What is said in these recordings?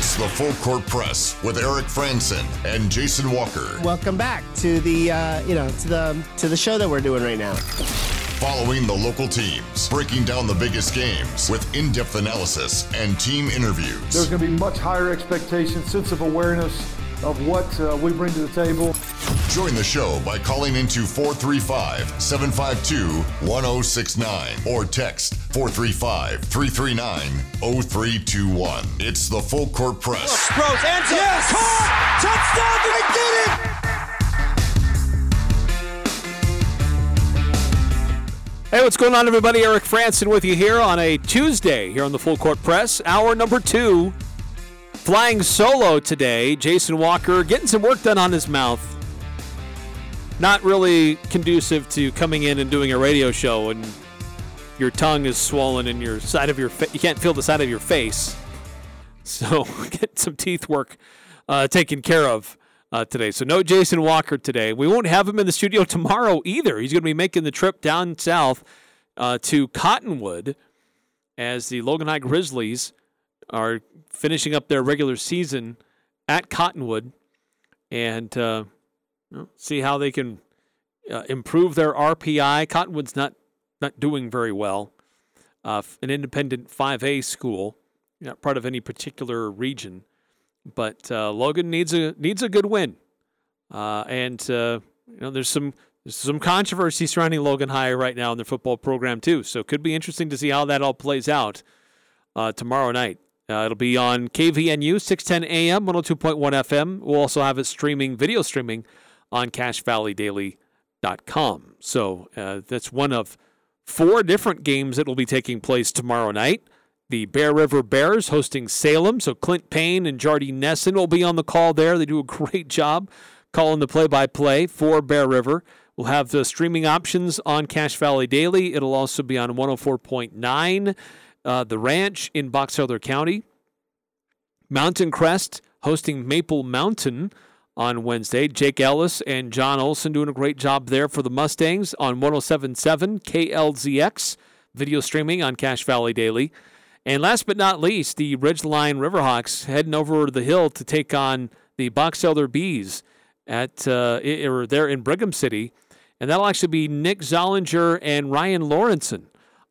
It's the Full Court Press with Eric Frandsen and Jason Walker. Welcome back to the uh, you know to the to the show that we're doing right now. Following the local teams, breaking down the biggest games with in-depth analysis and team interviews. There's going to be much higher expectations, sense of awareness of what uh, we bring to the table. Join the show by calling into 435 752 1069 or text 435 339 0321. It's the Full Court Press. Sproles, ends yes! Caught! Touchdown! Did he get it? Hey, what's going on, everybody? Eric Frandsen with you here on a Tuesday here on the Full Court Press. Hour number two. Flying solo today. Jason Walker getting some work done on his mouth. Not really conducive to coming in and doing a radio show and your tongue is swollen and your side of your fa- you can't feel the side of your face. So get some teeth work uh, taken care of uh, today. So no Jason Walker today. We won't have him in the studio tomorrow either. He's going to be making the trip down south uh, to Cottonwood as the Logan High Grizzlies are finishing up their regular season at Cottonwood and uh, see how they can uh, improve their RPI. Cottonwood's not not doing very well. Uh, an independent 5A school, not part of any particular region. But uh, Logan needs a needs a good win, uh, and uh, you know there's some there's some controversy surrounding Logan High right now in their football program too. So it could be interesting to see how that all plays out uh, tomorrow night. Uh, it'll be on KVNU 610 AM 102.1 FM. We'll also have it streaming video streaming on CacheValleyDaily.com. So uh, that's one of four different games that will be taking place tomorrow night the Bear River Bears hosting Salem. So Clint Payne and Jardine Nesson will be on the call there. They do a great job calling the play by play for Bear River. We'll have the streaming options on Cache Valley Daily. It'll also be on 104.9, uh, The Ranch in Box Elder County. Mountain Crest hosting Maple Mountain on Wednesday. Jake Ellis and John Olson doing a great job there for the Mustangs on 1077 KLZX. Video streaming on Cache Valley Daily. And last but not least, the Ridgeline Riverhawks heading over the hill to take on the Box Elder Bees at uh, or there in Brigham City, and that'll actually be Nick Zollinger and Ryan Lawrenson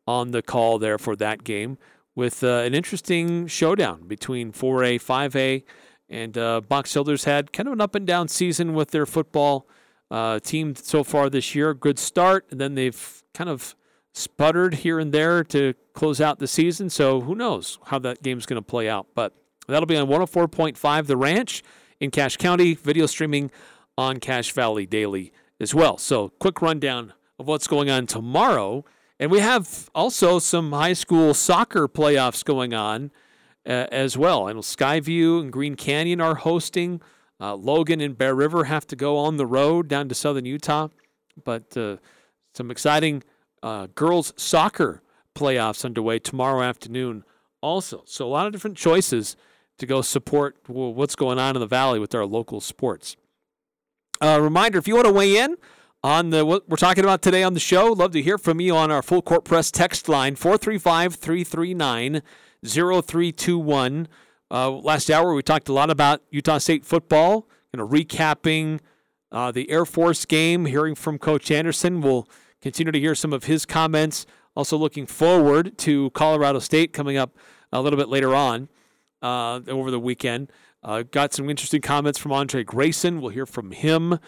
on the call there for that game, with uh, an interesting showdown between 4A, 5A, and uh, Box Elders had kind of an up and down season with their football uh, team so far this year. Good start, and then they've kind of sputtered here and there to close out the season. So who knows how that game's going to play out. But that'll be on 104.5 The Ranch in Cache County, video streaming on Cache Valley Daily as well. So quick rundown of what's going on tomorrow. And we have also some high school soccer playoffs going on uh, as well. And Skyview and Green Canyon are hosting. Uh, Logan and Bear River have to go on the road down to southern Utah. But uh, some exciting uh, girls soccer playoffs underway tomorrow afternoon also. So a lot of different choices to go support what's going on in the valley with our local sports. A uh, reminder, if you want to weigh in on the what we're talking about today on the show, love to hear from you on our full court press text line 435-339-0321. Uh, last hour we talked a lot about Utah State football, you know, recapping uh, the Air Force game, hearing from Coach Anderson. We'll continue to hear some of his comments. Also, looking forward to Colorado State coming up a little bit later on uh, over the weekend. Uh, got some interesting comments from Andre Grayson. We'll hear from him.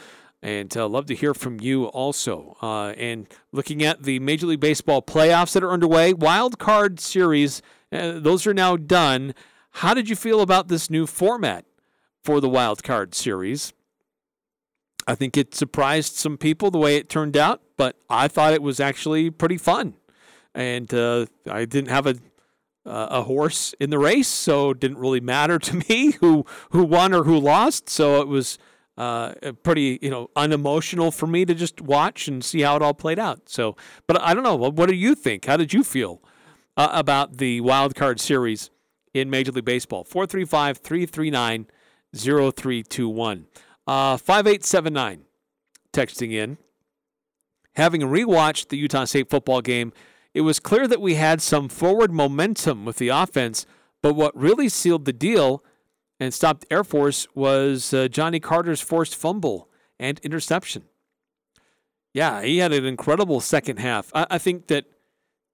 And uh, love to hear from you also. Uh, and looking at the Major League Baseball playoffs that are underway, wild card series, uh, those are now done. How did you feel about this new format for the wild card series? I think it surprised some people the way it turned out, but I thought it was actually pretty fun. And uh, I didn't have a uh, a horse in the race, so it didn't really matter to me who who won or who lost. So it was uh, pretty you know unemotional for me to just watch and see how it all played out. So, but I don't know. What do you think? How did you feel uh, about the wild card series in Major League Baseball? 435 339 0321. Uh, 5879 texting in. Having rewatched the Utah State football game, it was clear that we had some forward momentum with the offense, but what really sealed the deal and stopped Air Force was uh, Johnny Carter's forced fumble and interception. Yeah, he had an incredible second half. I, I think that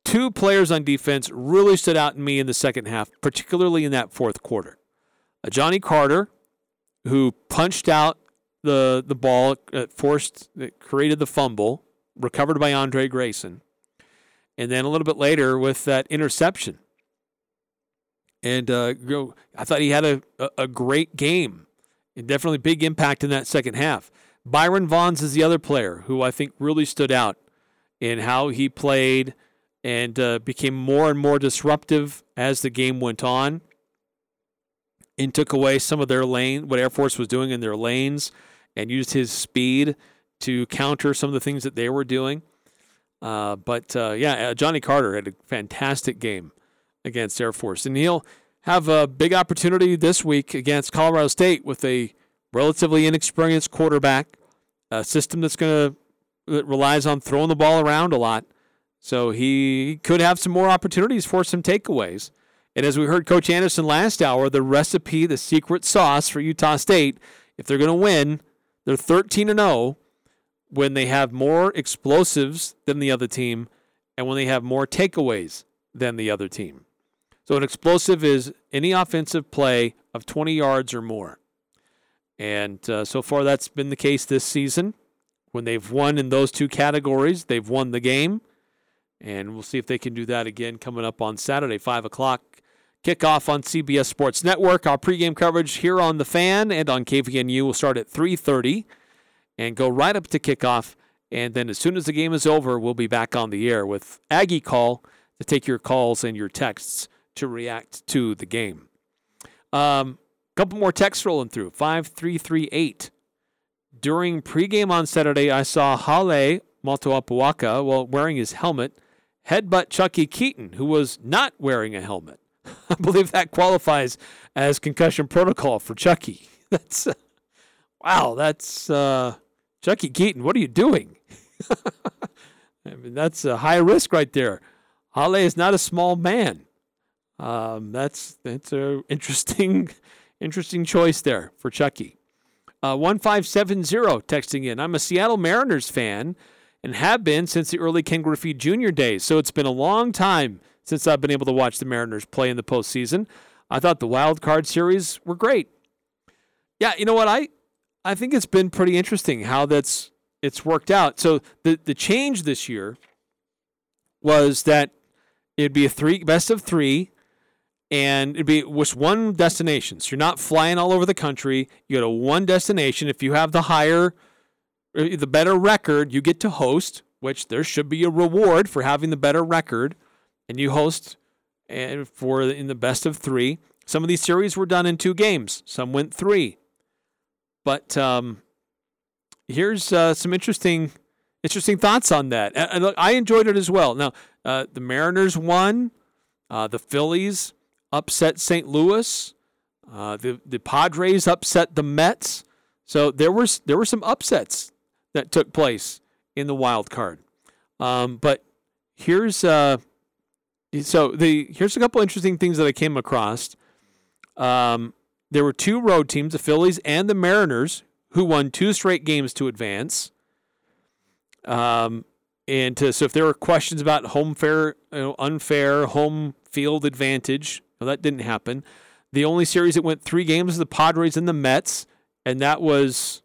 two players on defense really stood out in me in the second half, particularly in that fourth quarter. Uh, Johnny Carter, who punched out the the ball, uh, forced, created the fumble, recovered by Andre Grayson, and then a little bit later with that interception. And uh, I thought he had a, a great game and definitely big impact in that second half. Byron Vaughns is the other player who I think really stood out in how he played and uh, became more and more disruptive as the game went on and took away some of their lane, what Air Force was doing in their lanes, and used his speed to counter some of the things that they were doing. Uh, but uh, yeah, uh, Johnny Carter had a fantastic game against Air Force, and he'll have a big opportunity this week against Colorado State with a relatively inexperienced quarterback, a system that's going to that relies on throwing the ball around a lot. So he could have some more opportunities for some takeaways. And as we heard Coach Anderson last hour, the recipe, the secret sauce for Utah State, if they're going to win, they're 13 and 0 when they have more explosives than the other team and when they have more takeaways than the other team. So an explosive is any offensive play of 20 yards or more. And uh, so far, that's been the case this season. When they've won in those two categories, they've won the game. And we'll see if they can do that again coming up on Saturday, 5 o'clock. Kickoff on CBS Sports Network. Our pregame coverage here on The Fan and on KVNU will start at 3.30 and go right up to kickoff. And then as soon as the game is over, we'll be back on the air with Aggie Call to take your calls and your texts to react to the game. Um, couple more texts rolling through. 5338. During pregame on Saturday, I saw Hale Motuapuaka while wearing his helmet headbutt Chucky Keeton, who was not wearing a helmet. I believe that qualifies as concussion protocol for Chucky. That's uh, wow. That's uh, Chucky Keeton. What are you doing? I mean, that's a high risk right there. Hale is not a small man. Um, that's that's a interesting interesting choice there for Chucky. Uh, 1570 texting in. I'm a Seattle Mariners fan and have been since the early Ken Griffey Jr. days. So it's been a long time since I've been able to watch the Mariners play in the postseason. I thought the wild card series were great. Yeah, you know what? I I think it's been pretty interesting how that's it's worked out. So the the change this year was that it'd be a three best of three and it'd be just one destination. So you're not flying all over the country. You go to one destination. If you have the higher, the better record, you get to host, which there should be a reward for having the better record, and you host and for in the best of three. Some of these series were done in two games. Some went three, but um, here's uh, some interesting, interesting thoughts on that. And look, I enjoyed it as well. Now uh, the Mariners won. Uh, the Phillies upset St. Louis. Uh, the the Padres upset the Mets. So there was there were some upsets that took place in the wild card. Um, but here's uh, so the here's a couple interesting things that I came across. Um, there were two road teams, the Phillies and the Mariners, who won two straight games to advance. Um, and to, so if there were questions about home fair, you know, unfair home field advantage, no, that didn't happen. The only series that went three games was the Padres and the Mets, and that was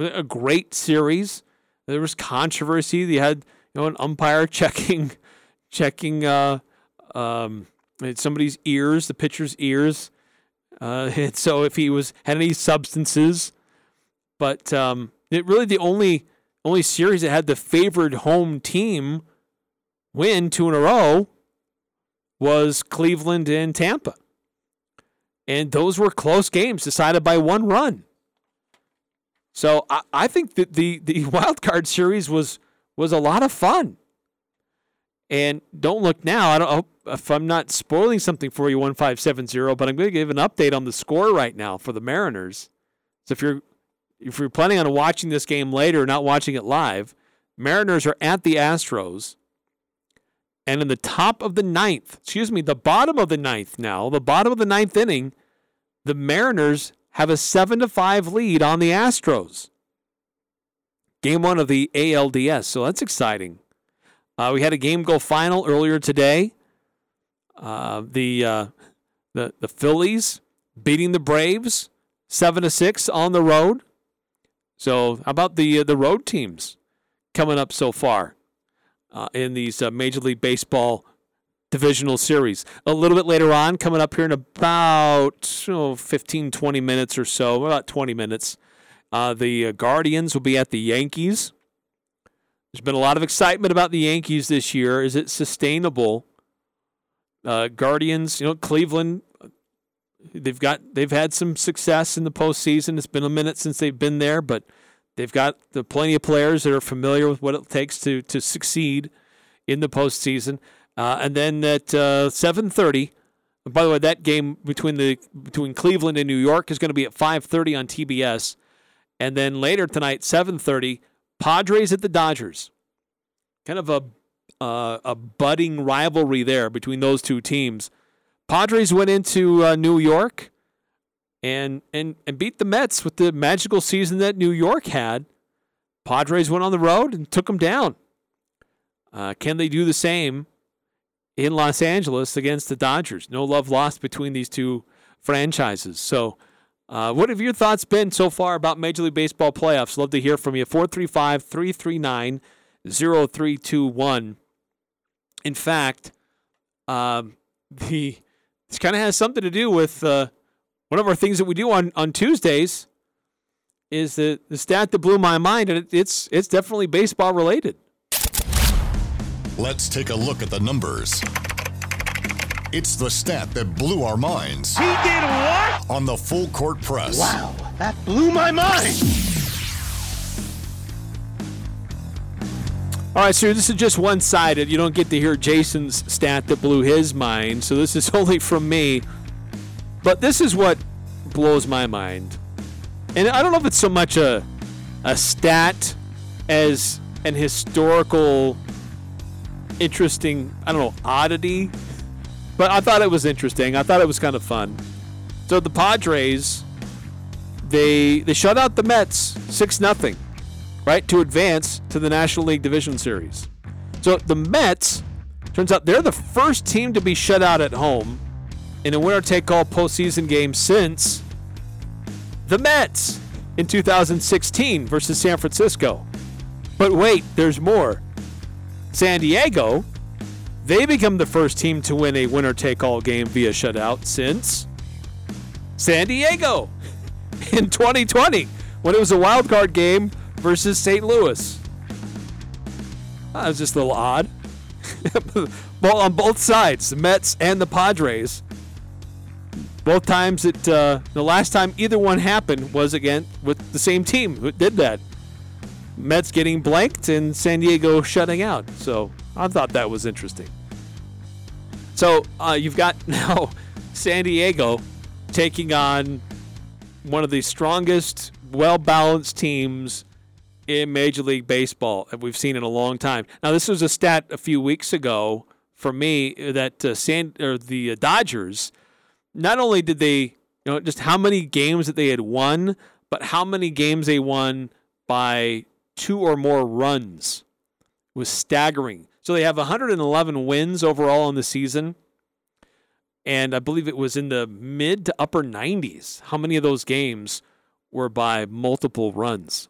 a great series. There was controversy. They had you know an umpire checking checking uh, um, somebody's ears, the pitcher's ears, uh, and so if he was had any substances. But um, it really the only only series that had the favored home team win two in a row was Cleveland and Tampa. And those were close games decided by one run. So I, I think that the, the wild card series was was a lot of fun. And don't look now. I don't oh, if I'm not spoiling something for you, 1570, but I'm going to give an update on the score right now for the Mariners. So if you're if you're planning on watching this game later, not watching it live, Mariners are at the Astros. And in the top of the ninth, excuse me, the bottom of the ninth now, the bottom of the ninth inning, the Mariners have a 7 to 5 lead on the Astros. Game 1 of the ALDS, so that's exciting. Uh, we had a game go final earlier today. Uh, the uh, the the Phillies beating the Braves seven to six on the road. So how about the uh, the road teams coming up so far uh, in these uh, Major League Baseball divisional series? A little bit later on, coming up here in about oh, 15, 20 minutes or so, about 20 minutes. Uh, the Guardians will be at the Yankees. There's been a lot of excitement about the Yankees this year. Is it sustainable? Uh, Guardians, you know, Cleveland, they've got they've had some success in the postseason. It's been a minute since they've been there, but they've got the plenty of players that are familiar with what it takes to to succeed in the postseason. Uh, and then at uh, 7:30, by the way, that game between the between Cleveland and New York is going to be at 5:30 on TBS, and then later tonight, 7:30, Padres at the Dodgers. Kind of a uh, a budding rivalry there between those two teams. Padres went into uh, New York and and and beat the Mets with the magical season that New York had. Padres went on the road and took them down. Uh, can they do the same in Los Angeles against the Dodgers? No love lost between these two franchises. So, uh, what have your thoughts been so far about Major League Baseball playoffs? Love to hear from you. 435 339 0321. In fact, um, the this kind of has something to do with uh, one of our things that we do on, on Tuesdays is the, the stat that blew my mind, and it, it's it's definitely baseball related. Let's take a look at the numbers. It's the stat that blew our minds. He did what? On the full court press. Wow, that blew my mind. All right, so this is just one sided. You don't get to hear Jason's stat that blew his mind. So this is only from me. But this is what blows my mind. And I don't know if it's so much a, a stat as an historical, interesting, I don't know, oddity. But I thought it was interesting. I thought it was kind of fun. So the Padres, they they shut out the Mets 6 nothing right, to advance to the National League Division Series. So the Mets, turns out they're the first team to be shut out at home in a winner take all postseason game since the Mets in 2016 versus San Francisco. But wait, there's more. San Diego, they become the first team to win a winner take all game via shutout since San Diego in 2020 when it was a wild card game versus St. Louis. That was just a little odd. well, on both sides, the Mets and the Padres. Both times it, uh, the last time either one happened was again with the same team who did that. Mets getting blanked and San Diego shutting out. So I thought that was interesting. So uh, you've got now San Diego taking on one of the strongest, well balanced teams in Major League Baseball that we've seen in a long time. Now, this was a stat a few weeks ago for me that uh, San or the uh, Dodgers not only did they, you know, just how many games that they had won, but how many games they won by two or more runs was staggering. So they have 111 wins overall in the season. And I believe it was in the mid to upper 90s. How many of those games were by multiple runs?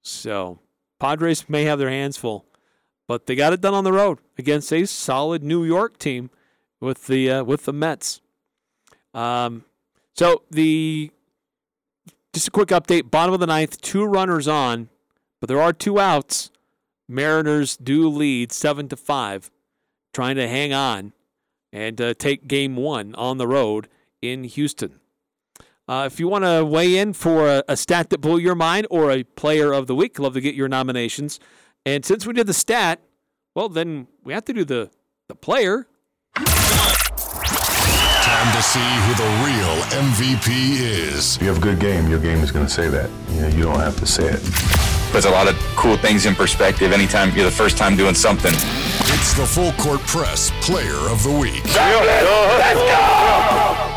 So Padres may have their hands full, but they got it done on the road against a solid New York team with the uh, with the Mets. Um, so the just a quick update: bottom of the ninth, two runners on, but there are two outs. Mariners do lead seven to five, trying to hang on and uh, take game one on the road in Houston. Uh, if you want to weigh in for a, a, stat that blew your mind or a player of the week, love to get your nominations. And since we did the stat, well, then we have to do the, the player. Time to see who the real MVP is. If you have a good game, your game is going to say that. You, know, you don't have to say it puts a lot of cool things in perspective anytime you're the first time doing something. It's the Full Court Press Player of the Week. Let's go!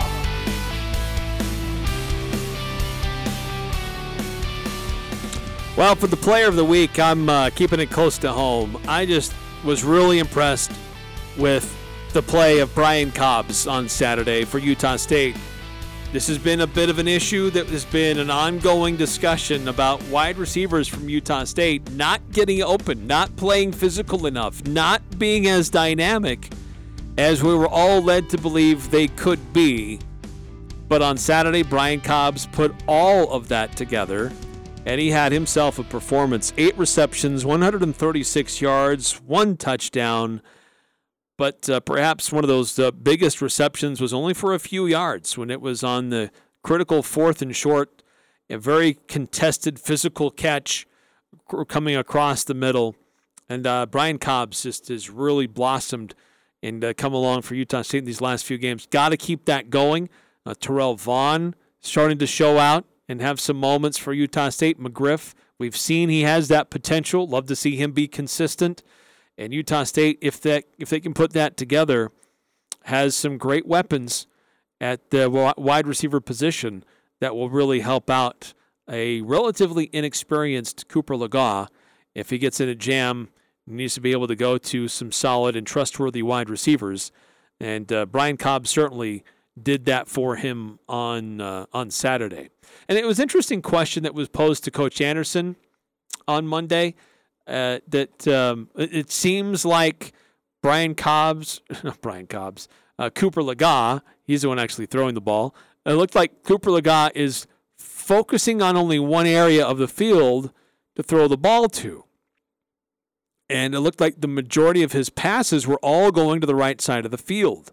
Well, for the player of the week, I'm uh, keeping it close to home. I just was really impressed with the play of Brian Cobbs on Saturday for Utah State. This has been a bit of an issue that has been an ongoing discussion about wide receivers from Utah State not getting open, not playing physical enough, not being as dynamic as we were all led to believe they could be. But on Saturday, Brian Cobbs put all of that together and he had himself a performance. Eight receptions, 136 yards, one touchdown. But uh, perhaps one of those uh, biggest receptions was only for a few yards when it was on the critical fourth and short, a very contested physical catch coming across the middle. And uh, Brian Cobbs just has really blossomed and uh, come along for Utah State in these last few games. Got to keep that going. Uh, Terrell Vaughn starting to show out and have some moments for Utah State. McGriff, we've seen he has that potential. Love to see him be consistent. And Utah State, if that if they can put that together, has some great weapons at the wide receiver position that will really help out a relatively inexperienced Cooper Legas. If he gets in a jam, he needs to be able to go to some solid and trustworthy wide receivers. And uh, Brian Cobb certainly did that for him on uh, on Saturday. And it was an interesting question that was posed to Coach Anderson on Monday. Uh, that um, it seems like Brian Cobbs, not Brian Cobbs, uh, Cooper Legas, he's the one actually throwing the ball. It looked like Cooper Legas is focusing on only one area of the field to throw the ball to. And it looked like the majority of his passes were all going to the right side of the field.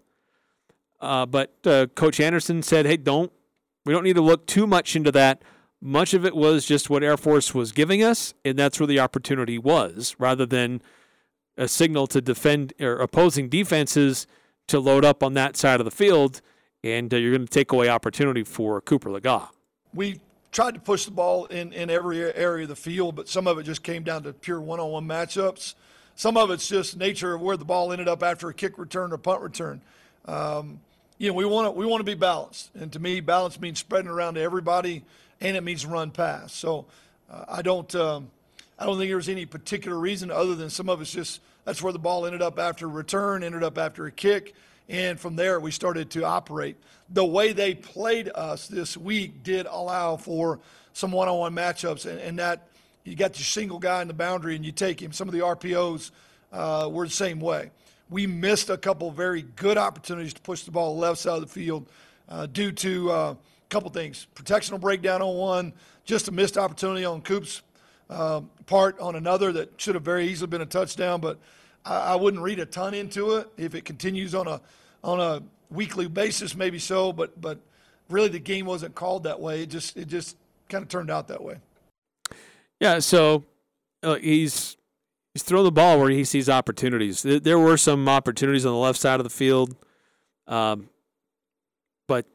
Uh, but uh, Coach Anderson said, "Hey, don't we don't need to look too much into that. Much of it was just what Air Force was giving us, and that's where the opportunity was, rather than a signal to defend or opposing defenses to load up on that side of the field, and uh, you're going to take away opportunity for Cooper Legas. We tried to push the ball in, in every area of the field, but some of it just came down to pure one-on-one matchups. Some of it's just nature of where the ball ended up after a kick return or punt return. Um, you know, we want to we want to be balanced, and to me, balance means spreading around to everybody, and it means run pass. So, uh, I don't um, I don't think there was any particular reason other than some of it's just that's where the ball ended up after a return, ended up after a kick, and from there we started to operate. The way they played us this week did allow for some one-on-one matchups, and, and that you got your single guy in the boundary and you take him. Some of the RPOs uh, were the same way we missed a couple very good opportunities to push the ball left side of the field uh, due to uh, couple things. Protectional breakdown on one, just a missed opportunity on Coop's uh, part on another that should have very easily been a touchdown, but I, I, wouldn't read a ton into it. If it continues on a on a weekly basis, maybe so, but but really the game wasn't called that way. It just it just kind of turned out that way. Yeah, so uh, he's he's throw the ball where he sees opportunities. There were some opportunities on the left side of the field, um, but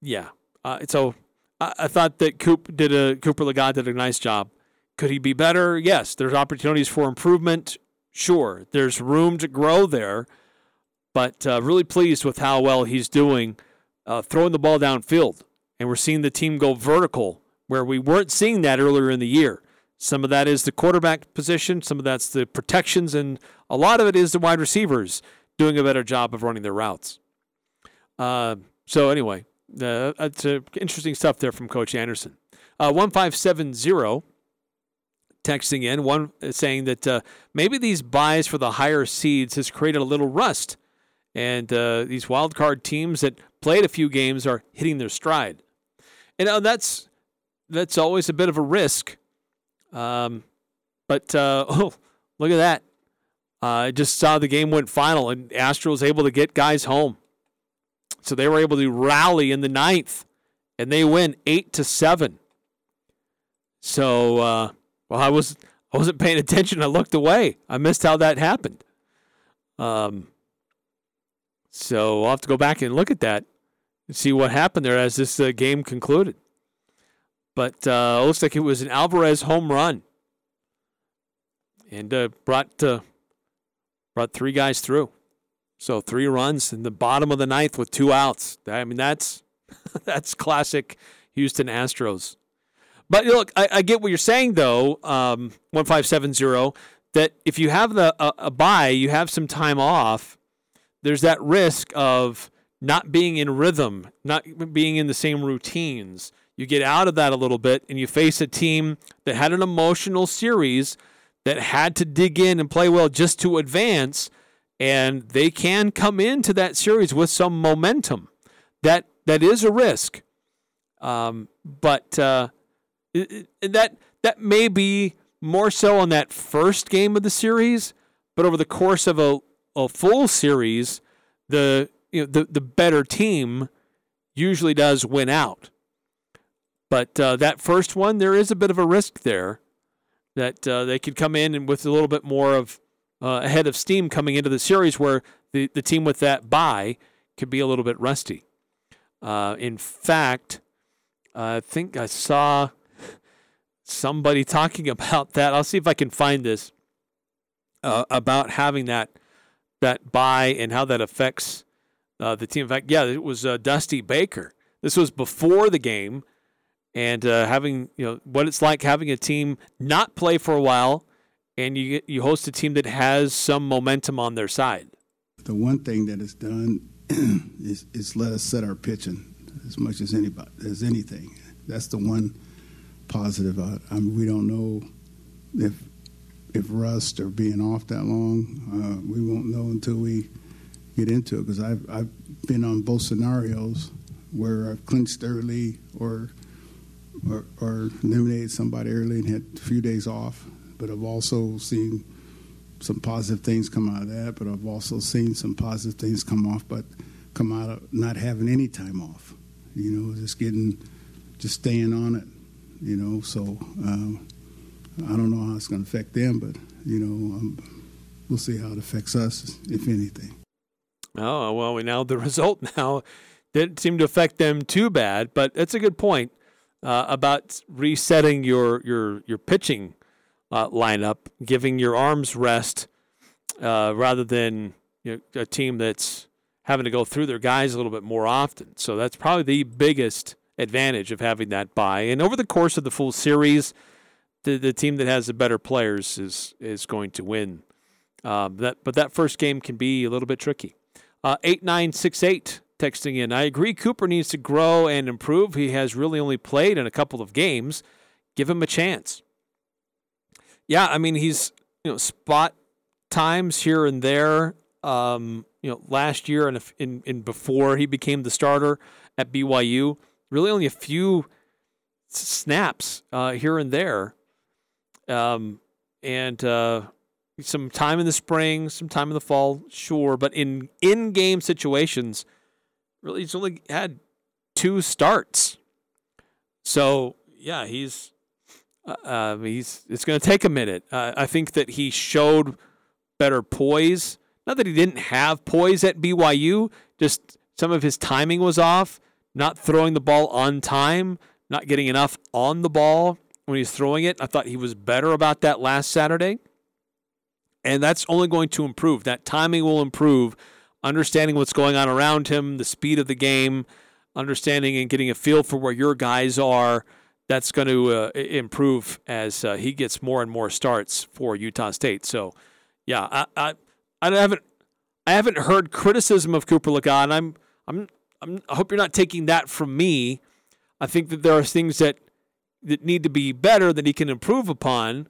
yeah. Uh, so I, I, thought that Coop did a Cooper Legas did a nice job. Could he be better? Yes. There's opportunities for improvement. Sure. There's room to grow there, but uh, really pleased with how well he's doing uh, throwing the ball downfield. And we're seeing the team go vertical where we weren't seeing that earlier in the year. Some of that is the quarterback position, some of that's the protections, and a lot of it is the wide receivers doing a better job of running their routes. Uh, so, anyway, uh, uh, interesting stuff there from Coach Anderson. Uh, 1570 texting in, one uh, saying that uh, maybe these byes for the higher seeds has created a little rust, and uh, these wild card teams that played a few games are hitting their stride. And that's that's always a bit of a risk um, but oh, look at that! I just saw the game went final, and Astro Astros able to get guys home, so they were able to rally in the ninth, and they win eight to seven. So, uh, well, I was I wasn't paying attention. I looked away. I missed how that happened. Um, so I'll have to go back and look at that and see what happened there as this uh, game concluded. But uh, it looks like it was an Alvarez home run, and uh, brought uh, brought three guys through. So three runs in the bottom of the ninth with two outs. I mean that's that's classic Houston Astros. But look, I, I get what you're saying though. Um, one five seven zero. That if you have the a, a bye, you have some time off. There's that risk of not being in rhythm, not being in the same routines. You get out of that a little bit, and you face a team that had an emotional series that had to dig in and play well just to advance, and they can come into that series with some momentum. That that is a risk, um, but uh, that that may be more so on that first game of the series, but over the course of a, a full series, the you know the the better team usually does win out. But uh, that first one, there is a bit of a risk there that uh, they could come in and with a little bit more of uh, ahead of steam coming into the series, where the, the team with that bye could be a little bit rusty. Uh, in fact, I think I saw somebody talking about that. I'll see if I can find this uh, about having that that bye and how that affects uh, the team. In fact, yeah, it was uh, Dusty Baker. This was before the game, and uh, having you know what it's like having a team not play for a while, and you you host a team that has some momentum on their side. The one thing that it's done is, is let us set our pitching as much as anybody as anything. That's the one positive. I, I mean, we don't know if if rust or being off that long. Uh, we won't know until we get into it because I've I've been on both scenarios where I've clinched early or or, or eliminated somebody early and had a few days off. But I've also seen some positive things come out of that. But I've also seen some positive things come off, but come out of not having any time off. You know, just getting, just staying on it. You know, so um, I don't know how it's going to affect them, but you know, um, we'll see how it affects us, if anything. Oh well, we know the result now didn't seem to affect them too bad, but that's a good point uh, about resetting your your your pitching uh, lineup, giving your arms rest uh, rather than you know, a team that's having to go through their guys a little bit more often. So that's probably the biggest advantage of having that bye. And over the course of the full series, the the team that has the better players is is going to win. Um, that but that first game can be a little bit tricky. Uh, eight nine six eight texting in. I agree. Cooper needs to grow and improve. He has really only played in a couple of games. Give him a chance. Yeah, I mean he's you know spot times here and there. Um, you know, last year and in, in before he became the starter at BYU, really only a few snaps uh, here and there, um, and uh, some time in the spring, some time in the fall, sure, but in in game situations, really he's only had two starts. So yeah, he's uh, uh he's it's going to take a minute. Uh, I think that he showed better poise. Not that he didn't have poise at BYU, just some of his timing was off, not throwing the ball on time, not getting enough on the ball when he's throwing it. I thought he was better about that last Saturday. And that's only going to improve. That timing will improve understanding what's going on around him, the speed of the game, understanding and getting a feel for where your guys are. That's going to uh, improve as uh, he gets more and more starts for Utah State. So, yeah, I, I, I haven't, I haven't heard criticism of Cooper Legas. I'm, I'm, I'm, I hope you're not taking that from me. I think that there are things that that need to be better that he can improve upon.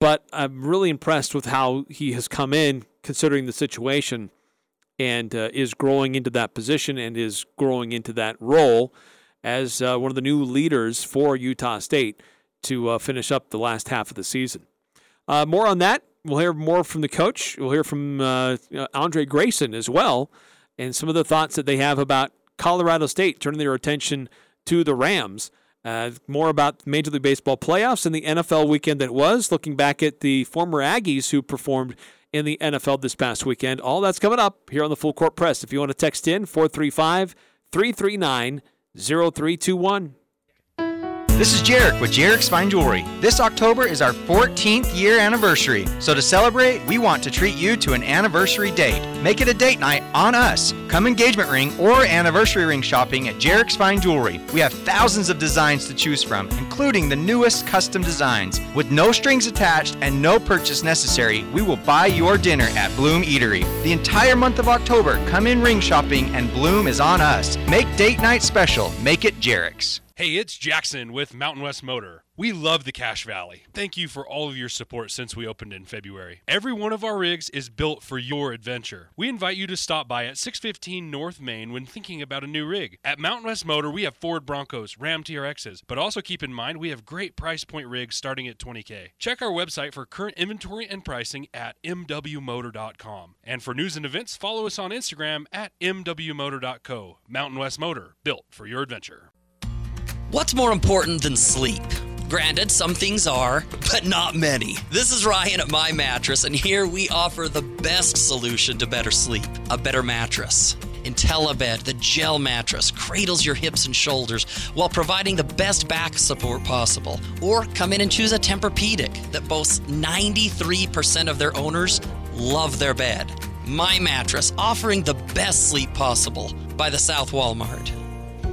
But I'm really impressed with how he has come in, considering the situation and uh, is growing into that position and is growing into that role as uh, one of the new leaders for Utah State to uh, finish up the last half of the season. Uh, more on that. We'll hear more from the coach. We'll hear from uh, Andre Grayson as well, and some of the thoughts that they have about Colorado State turning their attention to the Rams. Uh, more about Major League Baseball playoffs and the NFL weekend that was, looking back at the former Aggies who performed in the NFL this past weekend. All that's coming up here on the Full Court Press. If you want to text in, 435 339 0321. This is Jarek with Jarek's Fine Jewelry. This October is our 14th year anniversary. So to celebrate, we want to treat you to an anniversary date. Make it a date night on us. Come engagement ring or anniversary ring shopping at Jarek's Fine Jewelry. We have thousands of designs to choose from, including the newest custom designs. With no strings attached and no purchase necessary, we will buy your dinner at Bloom Eatery. The entire month of October, come in ring shopping and Bloom is on us. Make date night special. Make it Jarek's. Hey, it's Jackson with Mountain West Motor. We love the Cache Valley. Thank you for all of your support since we opened in February. Every one of our rigs is built for your adventure. We invite you to stop by at 615 North Main when thinking about a new rig. At Mountain West Motor, we have Ford Broncos, Ram TRXs, but also keep in mind we have great price point rigs starting at 20K. Check our website for current inventory and pricing at mwmotor.com. And for news and events, follow us on Instagram at mwmotor.co. Mountain West Motor, built for your adventure. What's more important than sleep? Granted, some things are, but not many. This is Ryan at My Mattress, and here we offer the best solution to better sleep a better mattress. IntelliBed, the gel mattress, cradles your hips and shoulders while providing the best back support possible. Or come in and choose a Tempur-Pedic that boasts 93% of their owners love their bed. My Mattress, offering the best sleep possible by the South Walmart.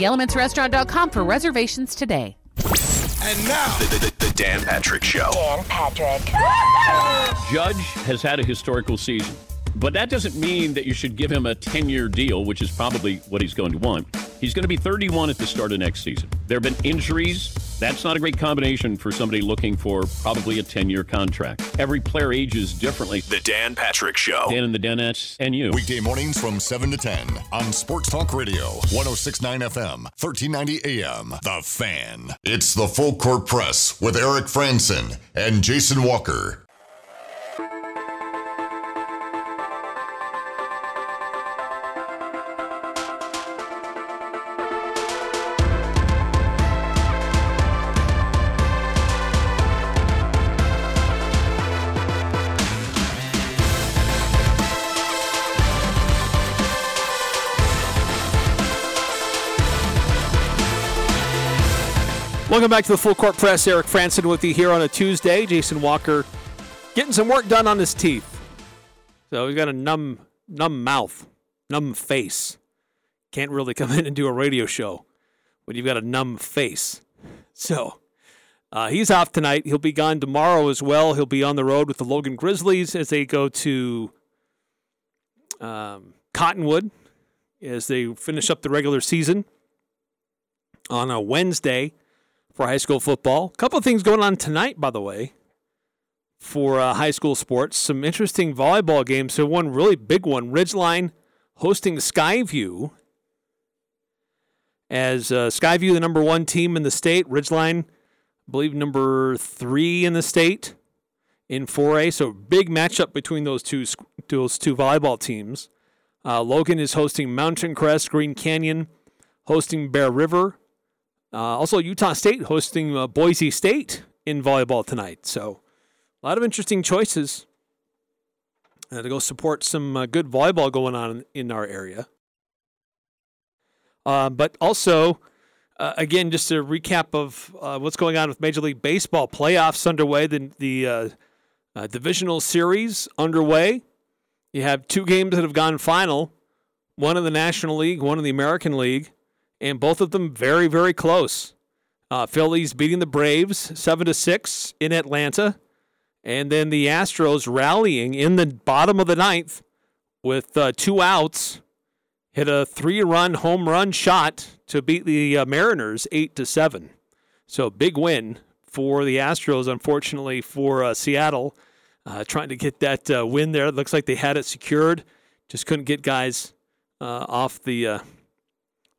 theelementsrestaurant.com for reservations today. And now, the, the, the Dan Patrick Show. Dan Patrick. Judge has had a historical season, but that doesn't mean that you should give him a 10 year deal, which is probably what he's going to want. He's going to be 31 at the start of next season. There have been injuries. That's not a great combination for somebody looking for probably a 10 year contract. Every player ages differently. The Dan Patrick Show. Dan and the Danettes and you. Weekday mornings from 7 to 10 on Sports Talk Radio, 1069 FM, 1390 AM. The Fan. It's the Full Court Press with Eric Frandsen and Jason Walker. Welcome back to the Full Court Press. Eric Frandsen with you here on a Tuesday. Jason Walker getting some work done on his teeth. So he's got a numb, numb mouth, numb face. Can't really come in and do a radio show when you've got a numb face. So uh, he's off tonight. He'll be gone tomorrow as well. He'll be on the road with the Logan Grizzlies as they go to um, Cottonwood as they finish up the regular season on a Wednesday for high school football. A couple of things going on tonight, by the way, for uh, high school sports. Some interesting volleyball games. So, one really big one Ridgeline hosting Skyview. As uh, Skyview, the number one team in the state, Ridgeline, I believe, number three in the state in 4A. So, big matchup between those two, those two volleyball teams. Uh, Logan is hosting Mountain Crest, Green Canyon, hosting Bear River. Uh, also, Utah State hosting uh, Boise State in volleyball tonight. So, a lot of interesting choices uh, to go support some uh, good volleyball going on in, our area. Uh, but also, uh, again, just a recap of what's going on with Major League Baseball playoffs underway, the, the divisional series underway. You have two games that have gone final one in the National League, one in the American League and both of them very, very close. Uh, Phillies beating the Braves seven to six in Atlanta, and then the Astros rallying in the bottom of the ninth with uh, two outs, hit a three-run home run shot to beat the uh, Mariners eight to seven. So big win for the Astros. Unfortunately for uh, Seattle, uh, trying to get that uh, win there. It looks like they had it secured, just couldn't get guys off the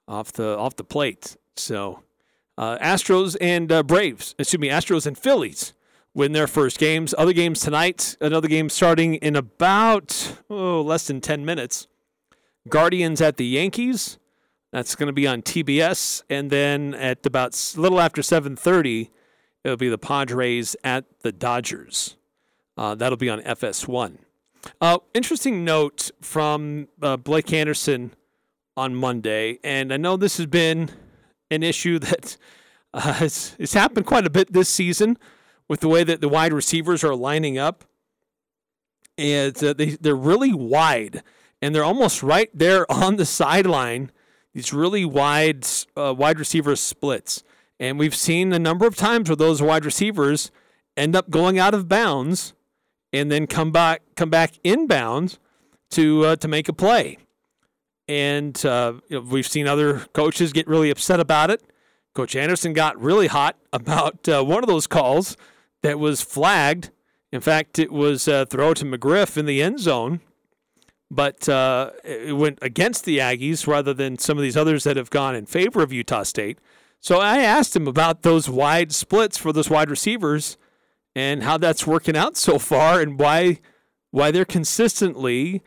off the off the plate. So Uh, Astros and uh, Braves, excuse me, Astros and Phillies win their first games. Other games tonight, another game starting in about oh, less than 10 minutes. Guardians at the Yankees. That's going to be on TBS. And then at about a little after 7.30, it'll be the Padres at the Dodgers. Uh, that'll be on FS1. Uh, interesting note from uh, Blake Anderson on Monday, and I know this has been an issue that uh, has, has happened quite a bit this season with the way that the wide receivers are lining up. And uh, they, they're really wide, and they're almost right there on the sideline. These really wide uh, wide receiver splits. And we've seen a number of times where those wide receivers end up going out of bounds and then come back come back inbound to uh, to make a play. And uh, you know, we've seen other coaches get really upset about it. Coach Anderson got really hot about uh, one of those calls that was flagged. In fact, it was uh, throw to McGriff in the end zone, but uh, it went against the Aggies rather than some of these others that have gone in favor of Utah State. So I asked him about those wide splits for those wide receivers and how that's working out so far and why why they're consistently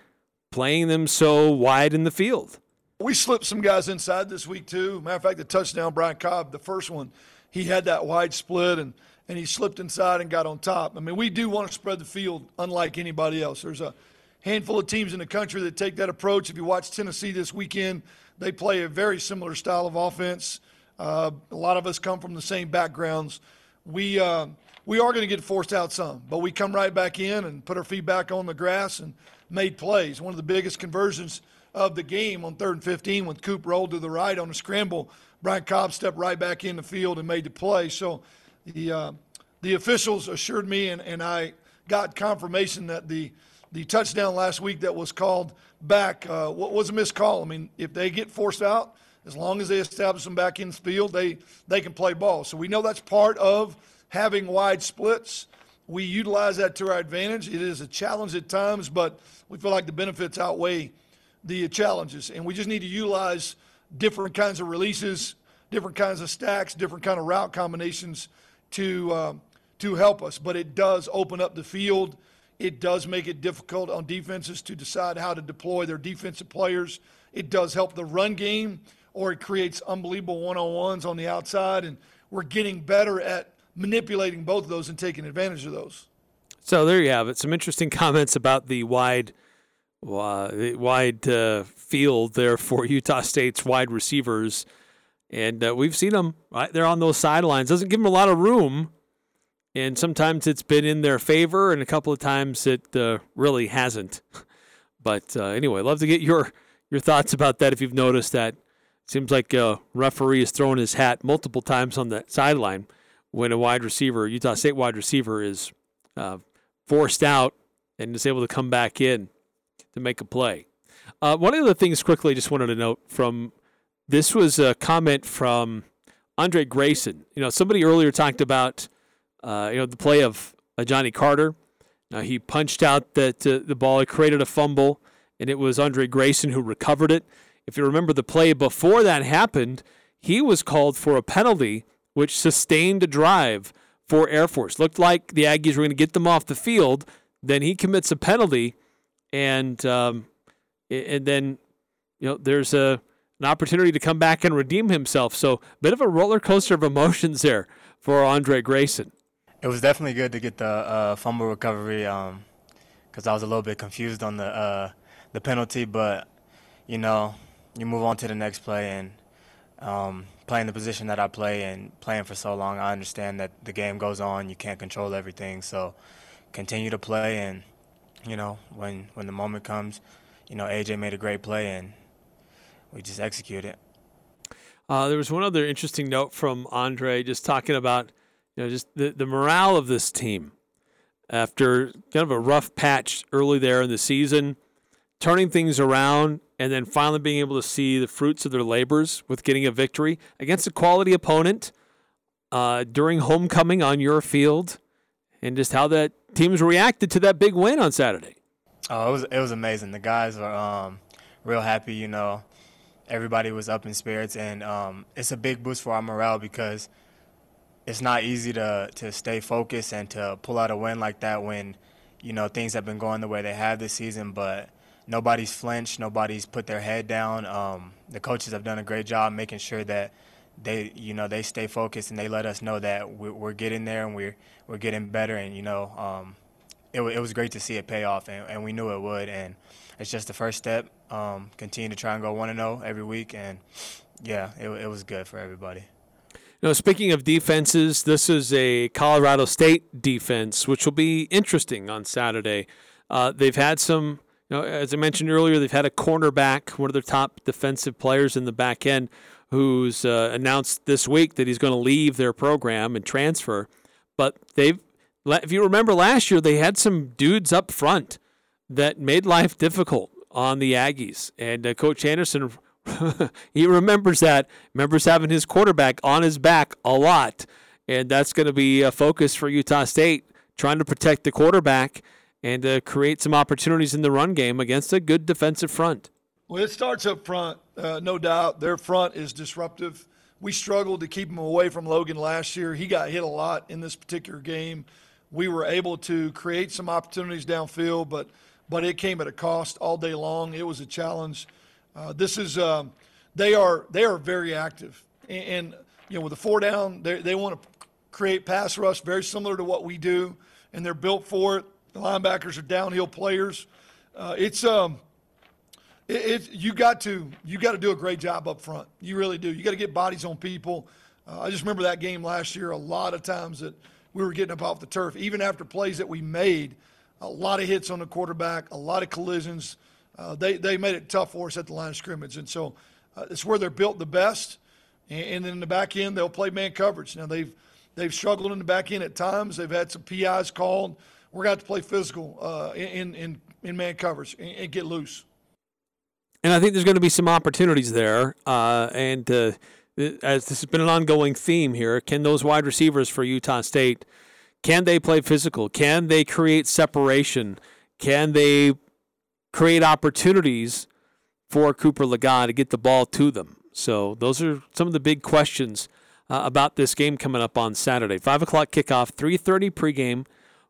playing them so wide in the field. We slipped some guys inside this week too. Matter of fact, the touchdown Brian Cobb, the first one, he had that wide split and and he slipped inside and got on top. I mean, we do want to spread the field unlike anybody else. There's a handful of teams in the country that take that approach. If you watch Tennessee this weekend, they play a very similar style of offense. Uh, a lot of us come from the same backgrounds. We uh, we are going to get forced out some, but we come right back in and put our feet back on the grass and made plays. One of the biggest conversions of the game on third and 15 when Coop rolled to the right on a scramble. Brian Cobb stepped right back in the field and made the play. So the uh, the officials assured me, and, and I got confirmation that the the touchdown last week that was called back uh, was a missed call. I mean, if they get forced out, as long as they establish them back in the field, they they can play ball. So we know that's part of having wide splits. We utilize that to our advantage. It is a challenge at times, but we feel like the benefits outweigh the challenges. And we just need to utilize different kinds of releases, different kinds of stacks, different kind of route combinations to uh, to help us. But it does open up the field. It does make it difficult on defenses to decide how to deploy their defensive players. It does help the run game, or it creates unbelievable one-on-ones on the outside. And we're getting better at manipulating both of those and taking advantage of those. So there you have it. Some interesting comments about the wide, uh, wide uh, field there for Utah State's wide receivers, and uh, we've seen them right there on those sidelines. Doesn't give them a lot of room, and sometimes it's been in their favor, and a couple of times it uh, really hasn't. But uh, anyway, love to get your your thoughts about that. If you've noticed that, seems like a referee has thrown his hat multiple times on the sideline when a wide receiver, Utah State wide receiver, is uh, forced out and is able to come back in to make a play. Uh, one of the things quickly I just wanted to note from this was a comment from Andre Grayson. You know, somebody earlier talked about uh, you know the play of uh, Johnny Carter. Now he punched out that uh, the ball, it created a fumble, and it was Andre Grayson who recovered it. If you remember the play before that happened, he was called for a penalty which sustained a drive for Air Force. Looked like the Aggies were going to get them off the field. Then he commits a penalty, and um, and then you know there's a an opportunity to come back and redeem himself. So a bit of a roller coaster of emotions there for Andre Grayson. It was definitely good to get the uh, fumble recovery because um, I was a little bit confused on the uh, the penalty, but you know you move on to the next play and um, playing the position that I play and playing for so long, I understand that the game goes on. You can't control everything, so continue to play. And you know, when when the moment comes, you know, AJ made a great play, and we just execute it. Uh, there was one other interesting note from Andre, just talking about you know just the the morale of this team after kind of a rough patch early there in the season, turning things around and then finally being able to see the fruits of their labors with getting a victory against a quality opponent uh, during homecoming on your field, and just how that teams reacted to that big win on Saturday. Oh, it was it was amazing. The guys were um, real happy. You know, everybody was up in spirits, and um, it's a big boost for our morale because it's not easy to to stay focused and to pull out a win like that when you know things have been going the way they have this season, but nobody's flinched, nobody's put their head down. Um, the coaches have done a great job making sure that they, you know, they stay focused and they let us know that we're, we're getting there and we're we're getting better. And you know, um, it, it was great to see it pay off, and, and we knew it would. And it's just the first step. Um, continue to try and go one and zero every week, and yeah, it, it was good for everybody. Now, speaking of defenses, this is a Colorado State defense, which will be interesting on Saturday. Uh, they've had some as I mentioned earlier, they've had a cornerback, one of their top defensive players in the back end, who's uh, announced this week that he's going to leave their program and transfer. But they've, if you remember last year, they had some dudes up front that made life difficult on the Aggies, and uh, Coach Anderson. he remembers that, remembers having his quarterback on his back a lot. And that's going to be a focus for Utah State, trying to protect the quarterback and uh, create some opportunities in the run game against a good defensive front. Well, it starts up front, uh, no doubt. Their front is disruptive. We struggled to keep him away from Logan last year. He got hit a lot in this particular game. We were able to create some opportunities downfield, but but it came at a cost all day long. It was a challenge. Uh, this is um, they are they are very active, and, and you know with the four down, they they want to create pass rush very similar to what we do, and they're built for it. The linebackers are downhill players. Uh, it's um, it, it, you got to you got to do a great job up front. You really do. You got to get bodies on people. Uh, I just remember that game last year. A lot of times that we were getting up off the turf, even after plays that we made. A lot of hits on the quarterback, a lot of collisions. Uh, they they made it tough for us at the line of scrimmage, and so uh, it's where they're built the best. And, and then in the back end, they'll play man coverage. Now they've they've struggled in the back end at times. They've had some PIs called we're going to have to play physical uh, in, in, in man coverage and, and, get loose. And I think there's going to be some opportunities there. Uh, and uh, as this has been an ongoing theme here, can those wide receivers for Utah State, can they play physical? Can they create separation? Can they create opportunities for Cooper Legas to get the ball to them? So those are some of the big questions uh, about this game coming up on Saturday. Five o'clock kickoff, three thirty pregame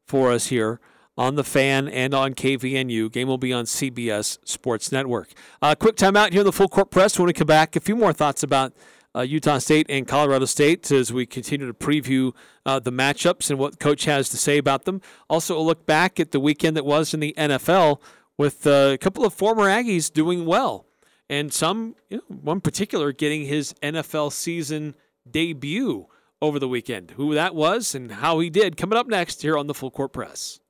for us here on the fan and on KVNU. Game will be on CBS Sports Network. Uh, quick timeout here in the full court press. When we come back, a few more thoughts about uh, Utah State and Colorado State as we continue to preview uh, the matchups and what coach has to say about them. Also, a look back at the weekend that was in the NFL with uh, a couple of former Aggies doing well, and some, you know, one particular getting his NFL season debut over the weekend. Who that was and how he did coming up next here on the Full Court Press.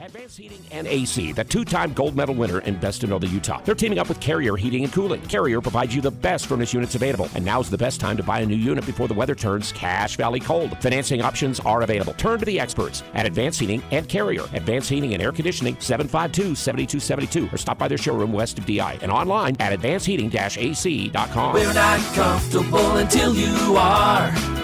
Advanced Heating and AC, the two time gold medal winner in Best in Northern Utah. They're teaming up with Carrier Heating and Cooling. Carrier provides you the best furnace units available, and now's the best time to buy a new unit before the weather turns Cache Valley cold. Financing options are available. Turn to the experts at Advanced Heating and Carrier. Advanced Heating and Air Conditioning, 752 7272, or stop by their showroom west of DI and online at advancedheating ac.com. We're not comfortable until you are.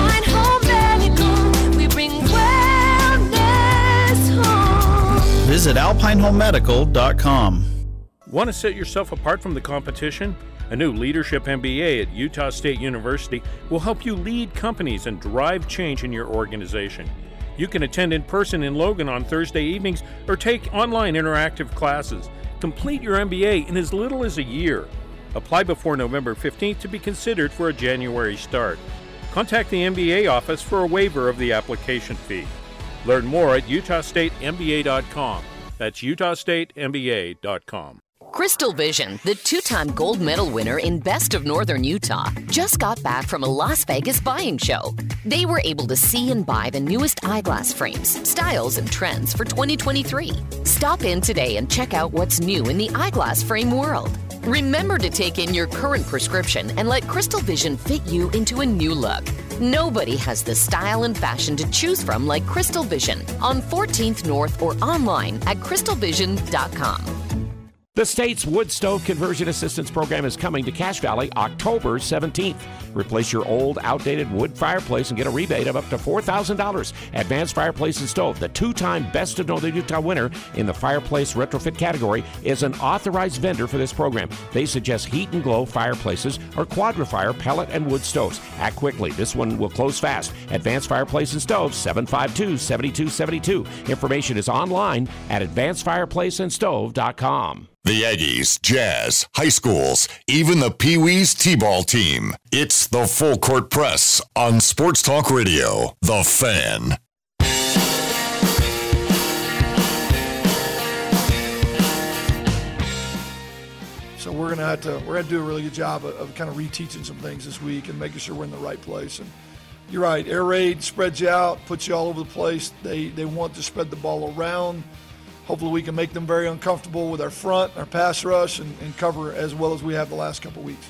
Visit alpinehomemedical.com. Want to set yourself apart from the competition? A new Leadership MBA at Utah State University will help you lead companies and drive change in your organization. You can attend in person in Logan on Thursday evenings or take online interactive classes. Complete your MBA in as little as a year. Apply before November 15th to be considered for a January start. Contact the MBA office for a waiver of the application fee. Learn more at utahstatemba.com. That's utahstatemba.com. Crystal Vision, the two time gold medal winner in Best of Northern Utah, just got back from a Las Vegas buying show. They were able to see and buy the newest eyeglass frames, styles, and trends for 2023. Stop in today and check out what's new in the eyeglass frame world. Remember to take in your current prescription and let Crystal Vision fit you into a new look. Nobody has the style and fashion to choose from like Crystal Vision on 14th North or online at crystalvision.com. The state's wood stove conversion assistance program is coming to Cache Valley October 17th. Replace your old, outdated wood fireplace and get a rebate of up to $4,000. Advanced Fireplace and Stove, the two time Best of Northern Utah winner in the fireplace retrofit category, is an authorized vendor for this program. They suggest heat and glow fireplaces or Quadra-Fire pellet and wood stoves. Act quickly. This one will close fast. Advanced Fireplace and Stove, 752 7272. Information is online at advancedfireplaceandstove.com. The Aggies, Jazz, high schools, even the Pee Wees T ball team. It's the Full Court Press on Sports Talk Radio. The Fan. So we're gonna have to we're gonna do a really good job of, of kind of reteaching some things this week and making sure we're in the right place. And you're right, air raid spreads you out, puts you all over the place. They they want to spread the ball around. Hopefully, we can make them very uncomfortable with our front, our pass rush, and, and cover as well as we have the last couple weeks.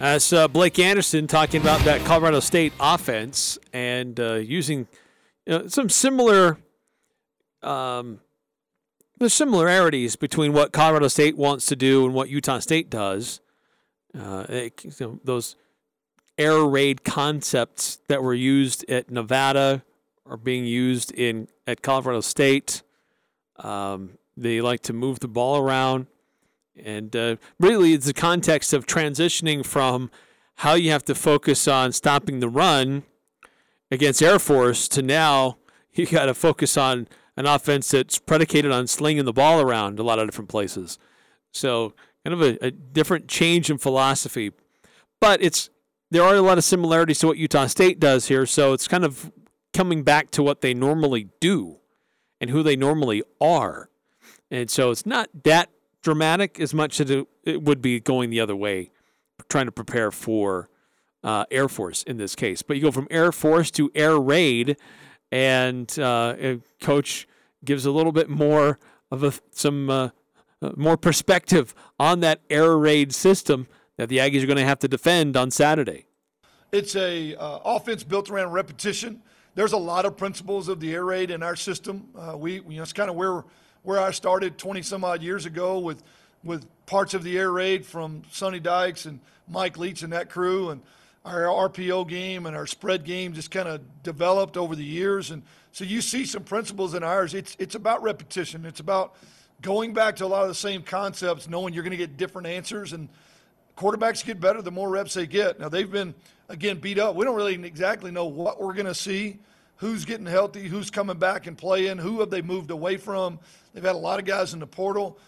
That's uh, Blake Anderson talking about that Colorado State offense and uh, using you know, some similar um, the similarities between what Colorado State wants to do and what Utah State does. Uh, it, you know, those air raid concepts that were used at Nevada are being used in at Colorado State. Um, they like to move the ball around, and uh, really, it's the context of transitioning from how you have to focus on stopping the run against Air Force to now you got to focus on an offense that's predicated on slinging the ball around a lot of different places. So, kind of a, a different change in philosophy, but it's there are a lot of similarities to what Utah State does here. So it's kind of coming back to what they normally do and who they normally are. And so it's not that dramatic as much as it, would be going the other way, trying to prepare for uh, Air Force in this case. But you go from Air Force to Air Raid, and uh, coach gives a little bit more of a some uh, uh more perspective on that air raid system that the Aggies are going to have to defend on Saturday. It's a uh, offense built around repetition there's a lot of principles of the air raid in our system. Uh, we, you know, it's kind of where where I started 20 some odd years ago with with parts of the air raid from Sonny Dykes and Mike Leach and that crew, and our RPO game and our spread game just kind of developed over the years. And so you see some principles in ours. It's it's about repetition. It's about going back to a lot of the same concepts, knowing you're going to get different answers and quarterbacks get better the more reps they get. Now they've been again beat up. We don't really exactly know what we're going to see, who's getting healthy, who's coming back and playing, who have they moved away from. They've had a lot of guys in the portal.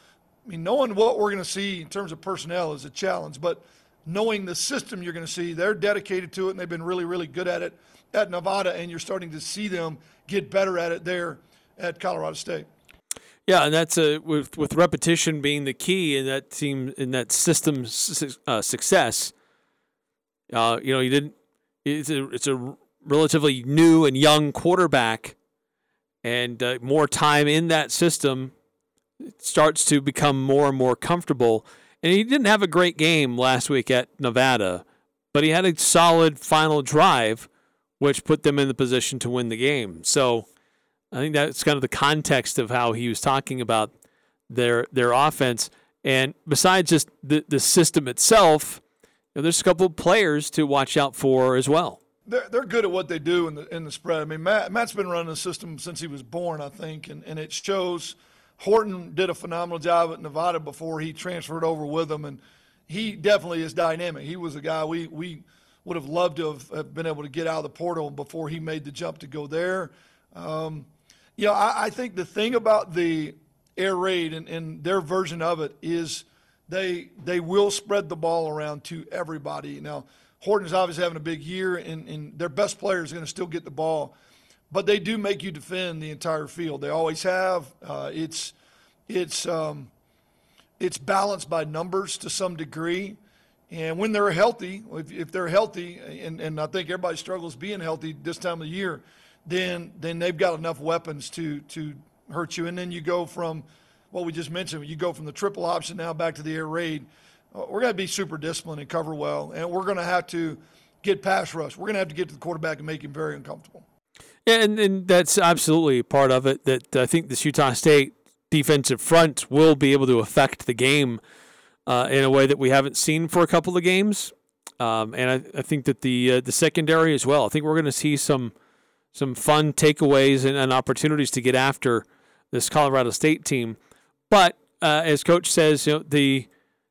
I mean, knowing what we're going to see in terms of personnel is a challenge, but knowing the system you're going to see, they're dedicated to it and they've been really, really good at it at Nevada, and you're starting to see them get better at it there at Colorado State. Yeah, and that's a with with repetition being the key in that team in that system uh, success. Uh, you know, he didn't. It's a it's a relatively new and young quarterback, and uh, more time in that system starts to become more and more comfortable. And he didn't have a great game last week at Nevada, but he had a solid final drive, which put them in the position to win the game. So I think that's kind of the context of how he was talking about their their offense. And besides just the, the system itself, know, there's a couple of players to watch out for as well. They're, they're good at what they do in the in the spread. I mean, Matt, Matt's been running the system since he was born, I think, and, and it shows. Horton did a phenomenal job at Nevada before he transferred over with them, and he definitely is dynamic. He was a guy we we would have loved to have, have been able to get out of the portal before he made the jump to go there. Um, you know, I, I think the thing about the air raid and, and their version of it is they they will spread the ball around to everybody. Now, Horton's obviously having a big year, and, and their best player is going to still get the ball, but they do make you defend the entire field. They always have. Uh, it's it's um, it's balanced by numbers to some degree. And when they're healthy, if, if they're healthy, and, and I think everybody struggles being healthy this time of the year, then then they've got enough weapons to to hurt you. And then you go from what we just mentioned. You go from the triple option now back to the air raid. uh, we're going to be super disciplined and cover well, and we're going to have to get pass rush. We're going to have to get to the quarterback and make him very uncomfortable. Yeah, and, and that's absolutely part of it. That I think this Utah State defensive front will be able to affect the game uh, in a way that we haven't seen for a couple of games. Um, and I, I, think that the uh, the secondary as well. I think we're going to see some some fun takeaways and, and, opportunities to get after this Colorado State team. But uh, as coach says, you know the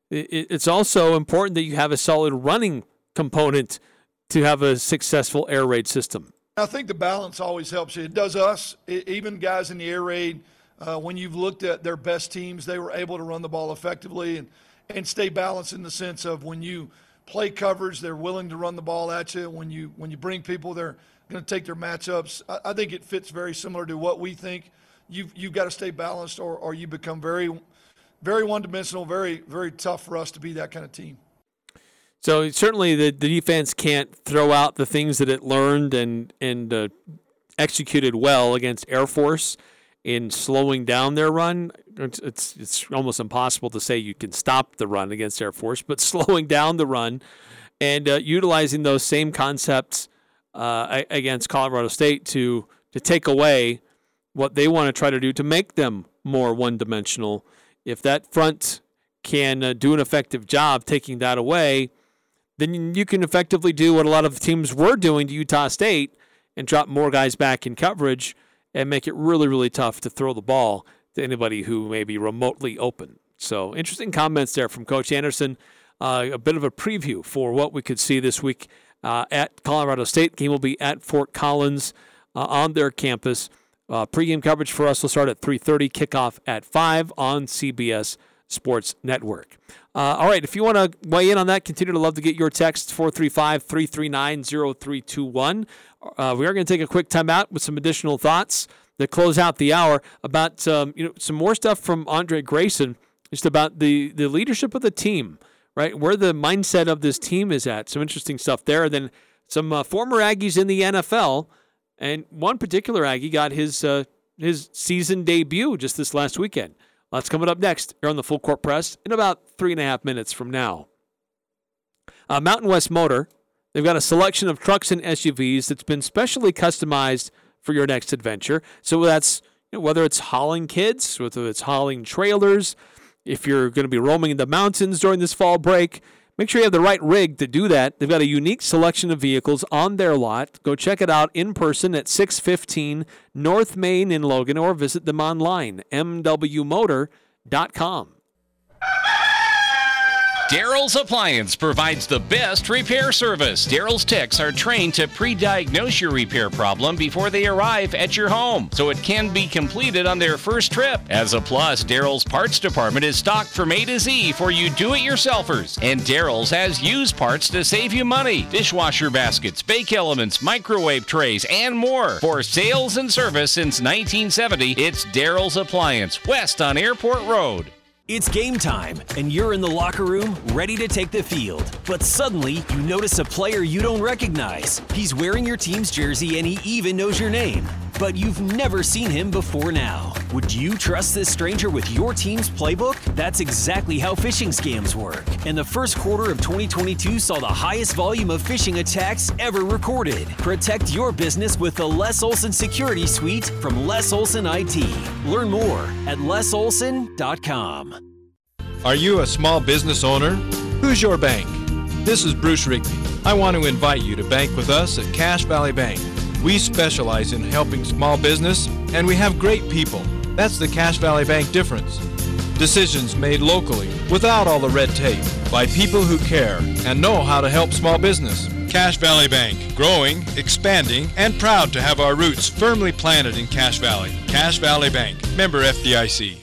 it, it's also important that you have a solid running component to have a successful air raid system. I think the balance always helps. It does us, it, even guys in the air raid. Uh, when you've looked at their best teams, they were able to run the ball effectively and and stay balanced in the sense of when you play coverage, they're willing to run the ball at you. When you when you bring people, they're going to take their matchups. I, I, think it fits very similar to what we think. You've you've got to stay balanced, or or you become very very one dimensional, very very tough for us to be that kind of team. So certainly the, the defense can't throw out the things that it learned and and uh, executed well against Air Force in slowing down their run. It's, it's, it's almost impossible to say you can stop the run against Air Force, but slowing down the run and uh, utilizing those same concepts uh, against Colorado State to to take away what they want to try to do to make them more one dimensional. If that front can uh, do an effective job taking that away, then you can effectively do what a lot of teams were doing to Utah State and drop more guys back in coverage and make it really, really tough to throw the ball to anybody who may be remotely open. So, interesting comments there from Coach Anderson. Uh, a bit of a preview for what we could see this week uh, at Colorado State. Game will be at Fort Collins uh, on their campus. Uh, pregame coverage for us will start at 3:30. Kickoff at 5 on CBS Sports Network. Uh, all right, if you want to weigh in on that, continue to love to get your text 435 339 0321. Uh, we are going to take a quick time out with some additional thoughts that close out the hour about um, you know some more stuff from Andre Grayson, just about the the leadership of the team, right? Where the mindset of this team is at. Some interesting stuff there. Then some uh, former Aggies in the NFL, and one particular Aggie got his uh, his season debut just this last weekend. That's coming up next here on the Full Court Press in about three and a half minutes from now. Uh, Mountain West Motor, they've got a selection of trucks and SUVs that's been specially customized for your next adventure. So that's you know, whether it's hauling kids, whether it's hauling trailers, if you're going to be roaming in the mountains during this fall break, Make sure you have the right rig to do that. They've got a unique selection of vehicles on their lot. Go check it out in person at 615 North Main in Logan or visit them online, mwmotor.com. Daryl's Appliance provides the best repair service. Daryl's techs are trained to pre diagnose your repair problem before they arrive at your home, so it can be completed on their first trip. As a plus, Daryl's parts department is stocked from A to Z for you do it yourselfers. And Daryl's has used parts to save you money dishwasher baskets, bake elements, microwave trays, and more. For sales and service since 1970, it's Daryl's Appliance, west on Airport Road. It's game time, and you're in the locker room ready to take the field. But suddenly, you notice a player you don't recognize. He's wearing your team's jersey and he even knows your name. But you've never seen him before now. Would you trust this stranger with your team's playbook? That's exactly how phishing scams work. And the first quarter of 2022 saw the highest volume of phishing attacks ever recorded. Protect your business with the Les Olson Security Suite from Les Olson IT. Learn more at lesolson.com. Are you a small business owner? Who's your bank? This is Bruce Rigby. I want to invite you to bank with us at Cache Valley Bank. We specialize in helping small business, and we have great people. That's the Cache Valley Bank difference. Decisions made locally, without all the red tape, by people who care and know how to help small business. Cache Valley Bank, growing, expanding, and proud to have our roots firmly planted in Cache Valley. Cache Valley Bank, member FDIC.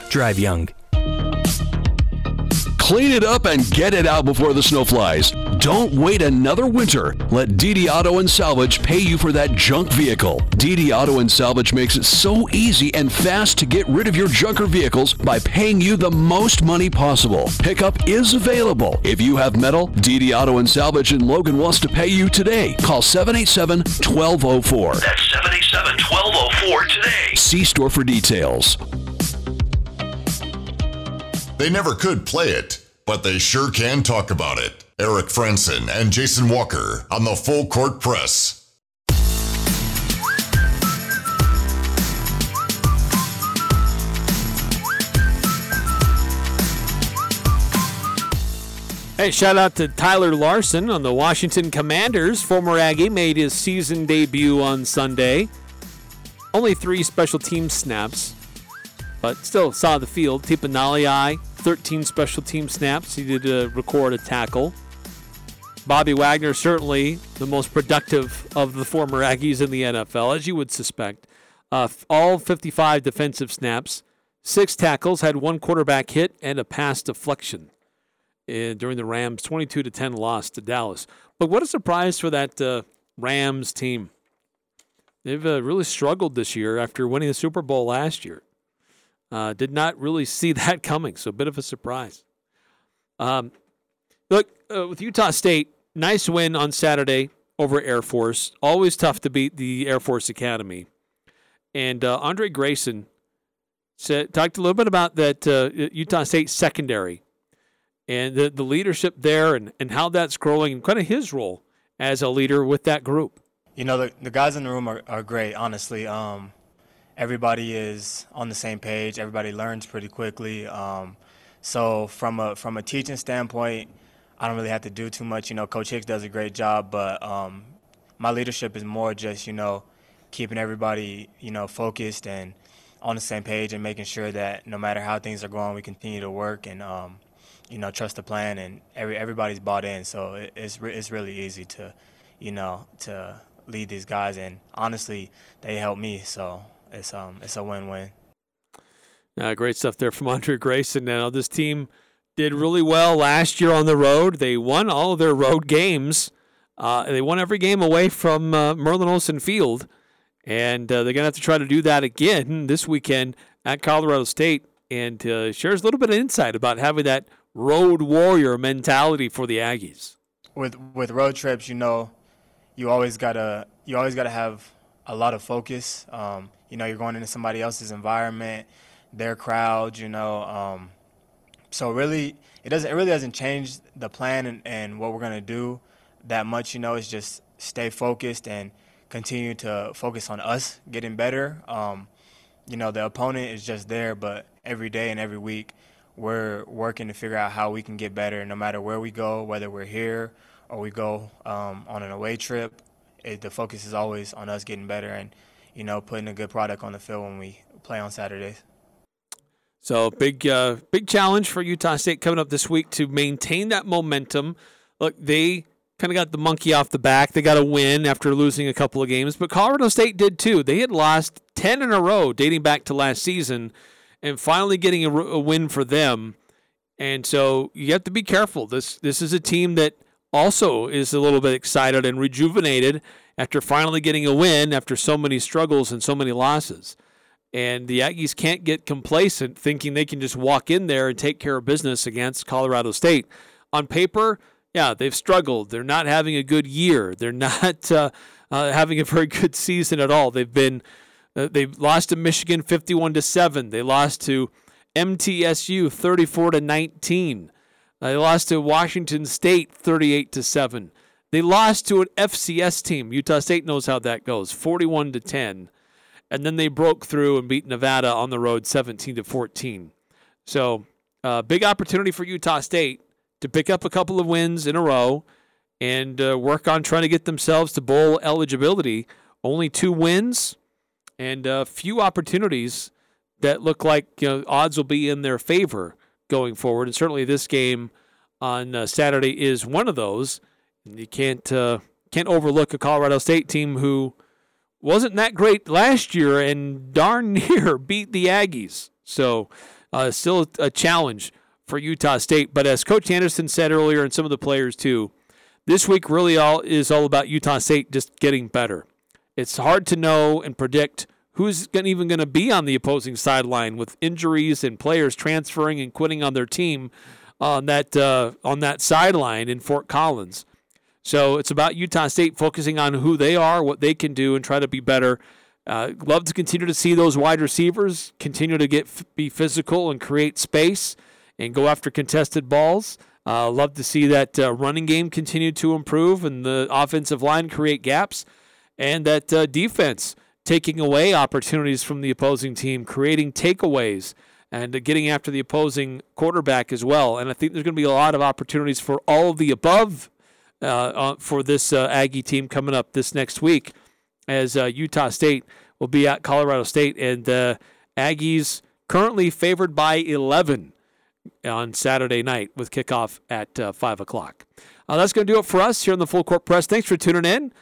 drive young. Clean it up and get it out before the snow flies. Don't wait another winter. Let DD Auto and Salvage pay you for that junk vehicle. DD Auto and Salvage makes it so easy and fast to get rid of your junker vehicles by paying you the most money possible. Pickup is available. If you have metal, DD Auto and Salvage in Logan wants to pay you today. Call 787 1204. That's 787 1204 today. See store for details. They never could play it, but they sure can talk about it. Eric Frandsen and Jason Walker on the Full Court Press. Hey, shout out to Tyler Larsen on the Washington Commanders. Former Aggie made his season debut on Sunday. Only three special team snaps, but still saw the field. Tipa Galeai, 13 special team snaps. He did uh, record a tackle. Bobby Wagner, certainly the most productive of the former Aggies in the NFL, as you would suspect. Uh, all 55 defensive snaps, six tackles, had one quarterback hit, and a pass deflection uh, during the Rams' 22 to 10 loss to Dallas. But what a surprise for that uh, Rams team. They've uh, really struggled this year after winning the Super Bowl last year. Uh, did not really see that coming, so a bit of a surprise. Um, look, uh, with Utah State, nice win on Saturday over Air Force. Always tough to beat the Air Force Academy. And uh, Andre Grayson said, talked a little bit about that uh, Utah State secondary and the, the leadership there and, and how that's growing and kind of his role as a leader with that group. You know, the, the guys in the room are, are great, honestly. Um, everybody is on the same page. Everybody learns pretty quickly. Um, so from a from a teaching standpoint, I don't really have to do too much. You know, Coach Hicks does a great job, but um, my leadership is more just you know keeping everybody you know focused and on the same page and making sure that no matter how things are going, we continue to work and um, you know trust the plan and every everybody's bought in. So it, it's re- it's really easy to you know to lead these guys and honestly they help me. So it's um it's a win-win. Uh, great stuff there from Andre Grayson. Now this team did really well last year on the road. They won all of their road games. Uh, they won every game away from uh, Merlin Olsen Field, and uh, they're gonna have to try to do that again this weekend at Colorado State. And uh, shares a little bit of insight about having that road warrior mentality for the Aggies. With with road trips, you know, you always gotta you always gotta have a lot of focus. Um, you know, you're going into somebody else's environment, their crowd. You know, um, so really, it doesn't. It really doesn't change the plan and, and what we're gonna do that much. You know, it's just stay focused and continue to focus on us getting better. Um, you know, the opponent is just there, but every day and every week, we're working to figure out how we can get better, no matter where we go, whether we're here or we go um, on an away trip. It, the focus is always on us getting better and, you know, putting a good product on the field when we play on Saturdays. So big, uh, big challenge for Utah State coming up this week to maintain that momentum. Look, they kind of got the monkey off the back. They got a win after losing a couple of games, but Colorado State did too. They had lost ten in a row dating back to last season, and finally getting a, a win for them. And so you have to be careful. This this is a team that also is a little bit excited and rejuvenated after finally getting a win after so many struggles and so many losses. And the Aggies can't get complacent thinking they can just walk in there and take care of business against Colorado State. On paper, yeah, they've struggled. They're not having a good year. They're not uh, uh, having a very good season at all. They've been uh, they've lost to Michigan 51 to 7. They lost to MTSU 34 to 19. They lost to Washington State 38 to 7. They lost to an FCS team. Utah State knows how that goes, 41 to 10. And then they broke through and beat Nevada on the road 17 to 14. So, uh, big opportunity for Utah State to pick up a couple of wins in a row and uh, work on trying to get themselves to bowl eligibility. Only two wins and a few opportunities that look like you know, odds will be in their favor going forward. And certainly this game on uh, Saturday is one of those. You can't uh, can't overlook a Colorado State team who wasn't that great last year and darn near beat the Aggies. So uh, still a challenge for Utah State. But as Coach Anderson said earlier, and some of the players too, this week really all is all about Utah State just getting better. It's hard to know and predict who's even going to be on the opposing sideline with injuries and players transferring and quitting on their team on that uh, on that sideline in Fort Collins. So it's about Utah State focusing on who they are, what they can do, and try to be better. Uh, love to continue to see those wide receivers continue to get be physical and create space and go after contested balls. Uh, love to see that uh, running game continue to improve and the offensive line create gaps, and that uh, defense taking away opportunities from the opposing team, creating takeaways, and getting after the opposing quarterback as well. And I think there's going to be a lot of opportunities for all of the above uh, uh, for this uh, Aggie team coming up this next week as uh, Utah State will be at Colorado State. And Aggies currently favored by 11 on Saturday night with kickoff at uh, 5 o'clock. that's going to do it for us here on the Full Court Press. Thanks for tuning in.